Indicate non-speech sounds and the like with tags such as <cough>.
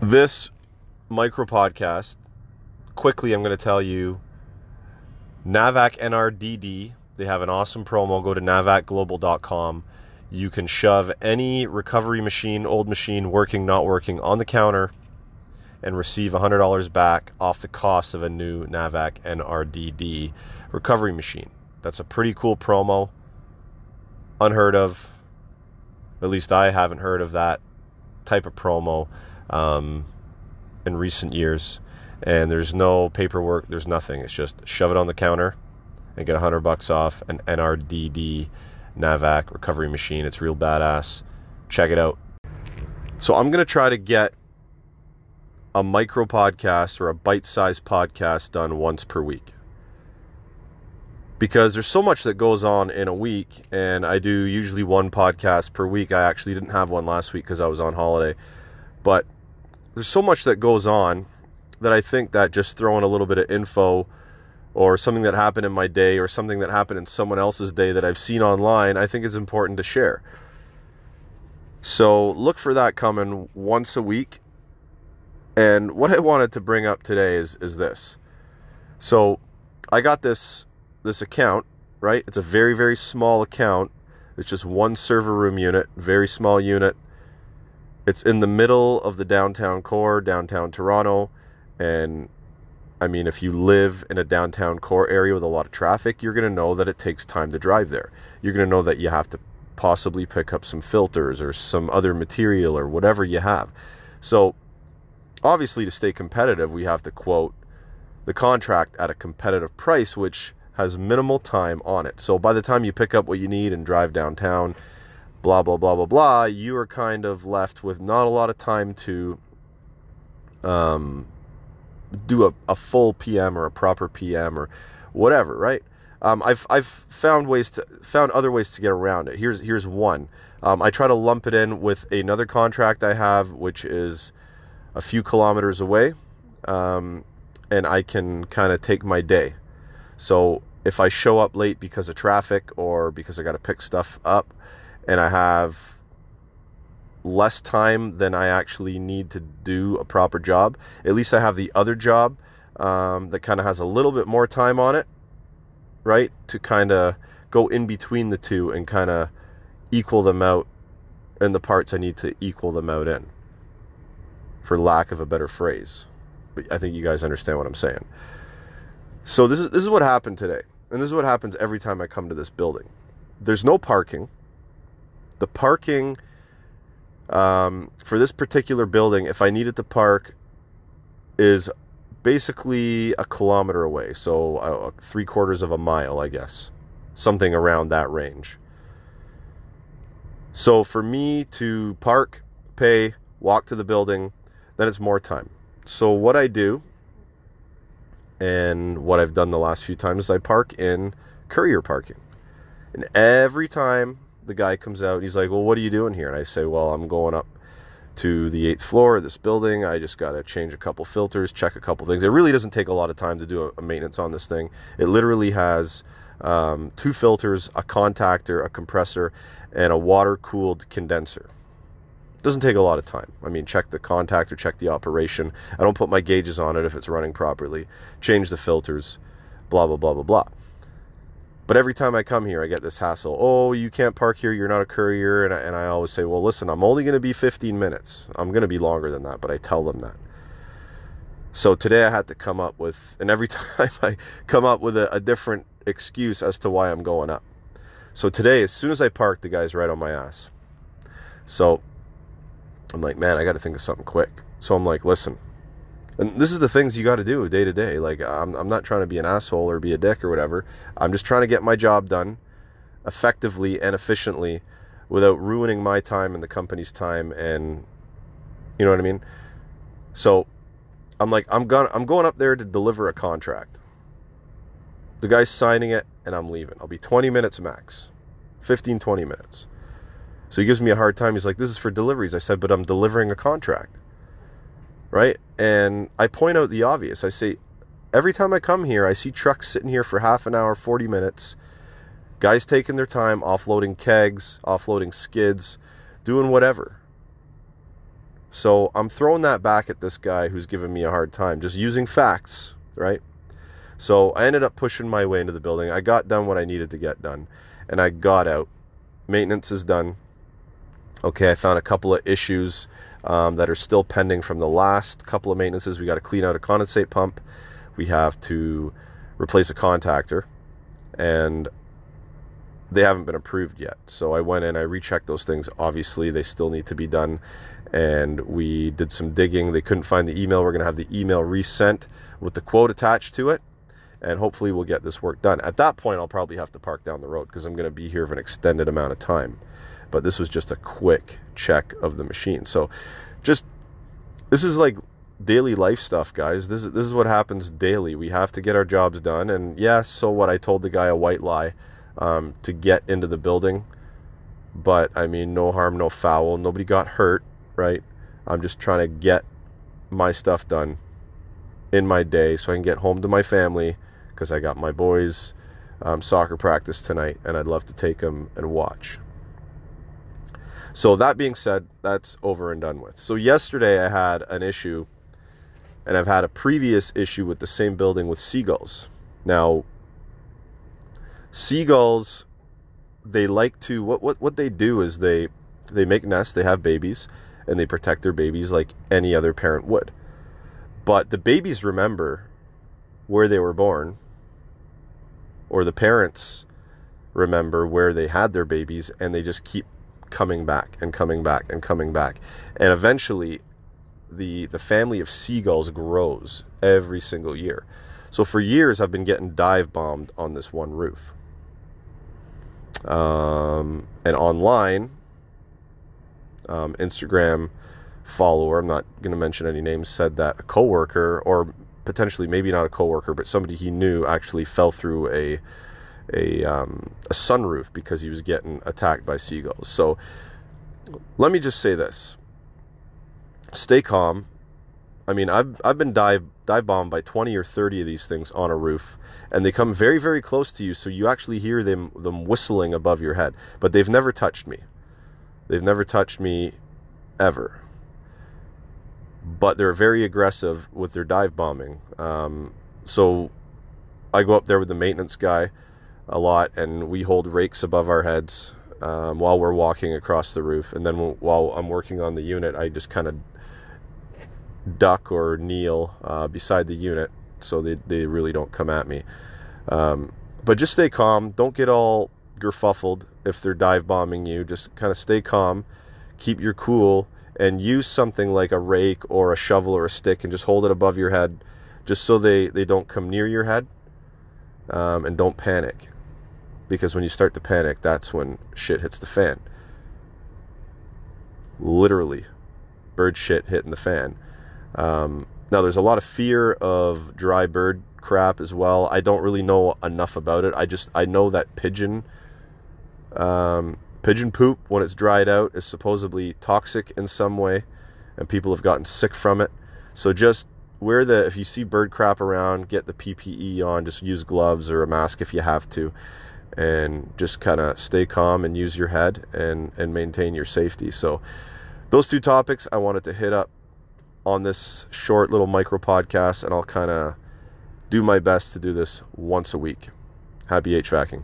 This micro podcast, quickly, I'm going to tell you Navac NRDD. They have an awesome promo. Go to navacglobal.com. You can shove any recovery machine, old machine, working, not working, on the counter and receive $100 back off the cost of a new Navac NRDD recovery machine. That's a pretty cool promo. Unheard of. At least I haven't heard of that type of promo um, in recent years. And there's no paperwork, there's nothing. It's just shove it on the counter and get 100 bucks off an NRDD Navac recovery machine. It's real badass. Check it out. So I'm going to try to get a micro podcast or a bite sized podcast done once per week. Because there's so much that goes on in a week, and I do usually one podcast per week. I actually didn't have one last week because I was on holiday. But there's so much that goes on that I think that just throwing a little bit of info or something that happened in my day or something that happened in someone else's day that I've seen online, I think is important to share. So look for that coming once a week. And what I wanted to bring up today is is this. So I got this this account, right? It's a very very small account. It's just one server room unit, very small unit. It's in the middle of the downtown core, downtown Toronto, and I mean, if you live in a downtown core area with a lot of traffic, you're going to know that it takes time to drive there. You're going to know that you have to possibly pick up some filters or some other material or whatever you have. So, obviously, to stay competitive, we have to quote the contract at a competitive price, which has minimal time on it. So, by the time you pick up what you need and drive downtown, blah, blah, blah, blah, blah, you are kind of left with not a lot of time to um, do a, a full PM or a proper PM or whatever, right? Um, I've I've found ways to found other ways to get around it. Here's here's one. Um, I try to lump it in with another contract I have, which is a few kilometers away, um, and I can kind of take my day. So if I show up late because of traffic or because I got to pick stuff up, and I have less time than I actually need to do a proper job. At least I have the other job um, that kind of has a little bit more time on it, right? To kind of go in between the two and kind of equal them out in the parts I need to equal them out in, for lack of a better phrase. But I think you guys understand what I'm saying. So this is this is what happened today, and this is what happens every time I come to this building. There's no parking. The parking um, for this particular building, if I needed to park, is basically a kilometer away, so uh, three quarters of a mile, I guess, something around that range. So for me to park, pay, walk to the building, then it's more time. So what I do, and what I've done the last few times, is I park in courier parking, and every time the guy comes out. He's like, "Well, what are you doing here?" And I say, "Well, I'm going up to the eighth floor of this building. I just got to change a couple filters, check a couple things. It really doesn't take a lot of time to do a, maintenance on this thing. It literally has um, two filters, a contactor, a compressor, and a water-cooled condenser." Doesn't take a lot of time. I mean, check the contactor, check the operation. I don't put my gauges on it if it's running properly. Change the filters, blah blah blah blah blah. But every time I come here, I get this hassle. Oh, you can't park here. You're not a courier. And I, and I always say, well, listen, I'm only going to be 15 minutes. I'm going to be longer than that, but I tell them that. So today I had to come up with, and every <laughs> time I come up with a, a different excuse as to why I'm going up. So today, as soon as I park, the guy's right on my ass. So I'm like, man, I got to think of something quick. So I'm like, listen, and this is the things you got to do day to day. Like I'm, I'm not trying to be an asshole or be a dick or whatever. I'm just trying to get my job done effectively and efficiently without ruining my time and the company's time and you know what I mean? So I'm like I'm going I'm going up there to deliver a contract. The guy's signing it and I'm leaving. I'll be 20 minutes max. 15 20 minutes. So he gives me a hard time. He's like, "This is for deliveries." I said, "But I'm delivering a contract." Right? And I point out the obvious. I say, every time I come here, I see trucks sitting here for half an hour, 40 minutes, guys taking their time, offloading kegs, offloading skids, doing whatever. So I'm throwing that back at this guy who's giving me a hard time, just using facts, right? So I ended up pushing my way into the building. I got done what I needed to get done, and I got out. Maintenance is done. Okay, I found a couple of issues um, that are still pending from the last couple of maintenances. We got to clean out a condensate pump. We have to replace a contactor, and they haven't been approved yet. So I went in, I rechecked those things. Obviously, they still need to be done, and we did some digging. They couldn't find the email. We're going to have the email resent with the quote attached to it and hopefully we'll get this work done. At that point, I'll probably have to park down the road because I'm going to be here for an extended amount of time. But this was just a quick check of the machine. So, just this is like daily life stuff, guys. This is this is what happens daily. We have to get our jobs done. And yeah, so what? I told the guy a white lie um, to get into the building, but I mean, no harm, no foul. Nobody got hurt, right? I'm just trying to get my stuff done in my day so I can get home to my family because I got my boys' um, soccer practice tonight and I'd love to take them and watch. So, that being said, that's over and done with. So, yesterday I had an issue, and I've had a previous issue with the same building with seagulls. Now, seagulls, they like to, what, what, what they do is they, they make nests, they have babies, and they protect their babies like any other parent would. But the babies remember where they were born or the parents remember where they had their babies and they just keep coming back and coming back and coming back. And eventually the the family of seagulls grows every single year. So for years i've been getting dive bombed on this one roof. Um, and online um, instagram follower i'm not going to mention any names said that a coworker or potentially maybe not a coworker, but somebody he knew actually fell through a a, um, a sunroof because he was getting attacked by seagulls. So let me just say this: stay calm. I mean, I've I've been dive dive bombed by 20 or 30 of these things on a roof, and they come very very close to you, so you actually hear them them whistling above your head. But they've never touched me. They've never touched me ever but they're very aggressive with their dive bombing. Um, so I go up there with the maintenance guy a lot, and we hold rakes above our heads um, while we're walking across the roof. And then while I'm working on the unit, I just kind of duck or kneel uh, beside the unit so they, they really don't come at me. Um, but just stay calm. Don't get all gerfuffled if they're dive bombing you. Just kind of stay calm. Keep your cool and use something like a rake or a shovel or a stick and just hold it above your head just so they, they don't come near your head um, and don't panic because when you start to panic that's when shit hits the fan. Literally bird shit hitting the fan. Um, now there's a lot of fear of dry bird crap as well. I don't really know enough about it. I just i know that pigeon um, Pigeon poop, when it's dried out, is supposedly toxic in some way, and people have gotten sick from it. So just wear the, if you see bird crap around, get the PPE on, just use gloves or a mask if you have to, and just kind of stay calm and use your head and, and maintain your safety. So, those two topics I wanted to hit up on this short little micro podcast, and I'll kind of do my best to do this once a week. Happy HVACing.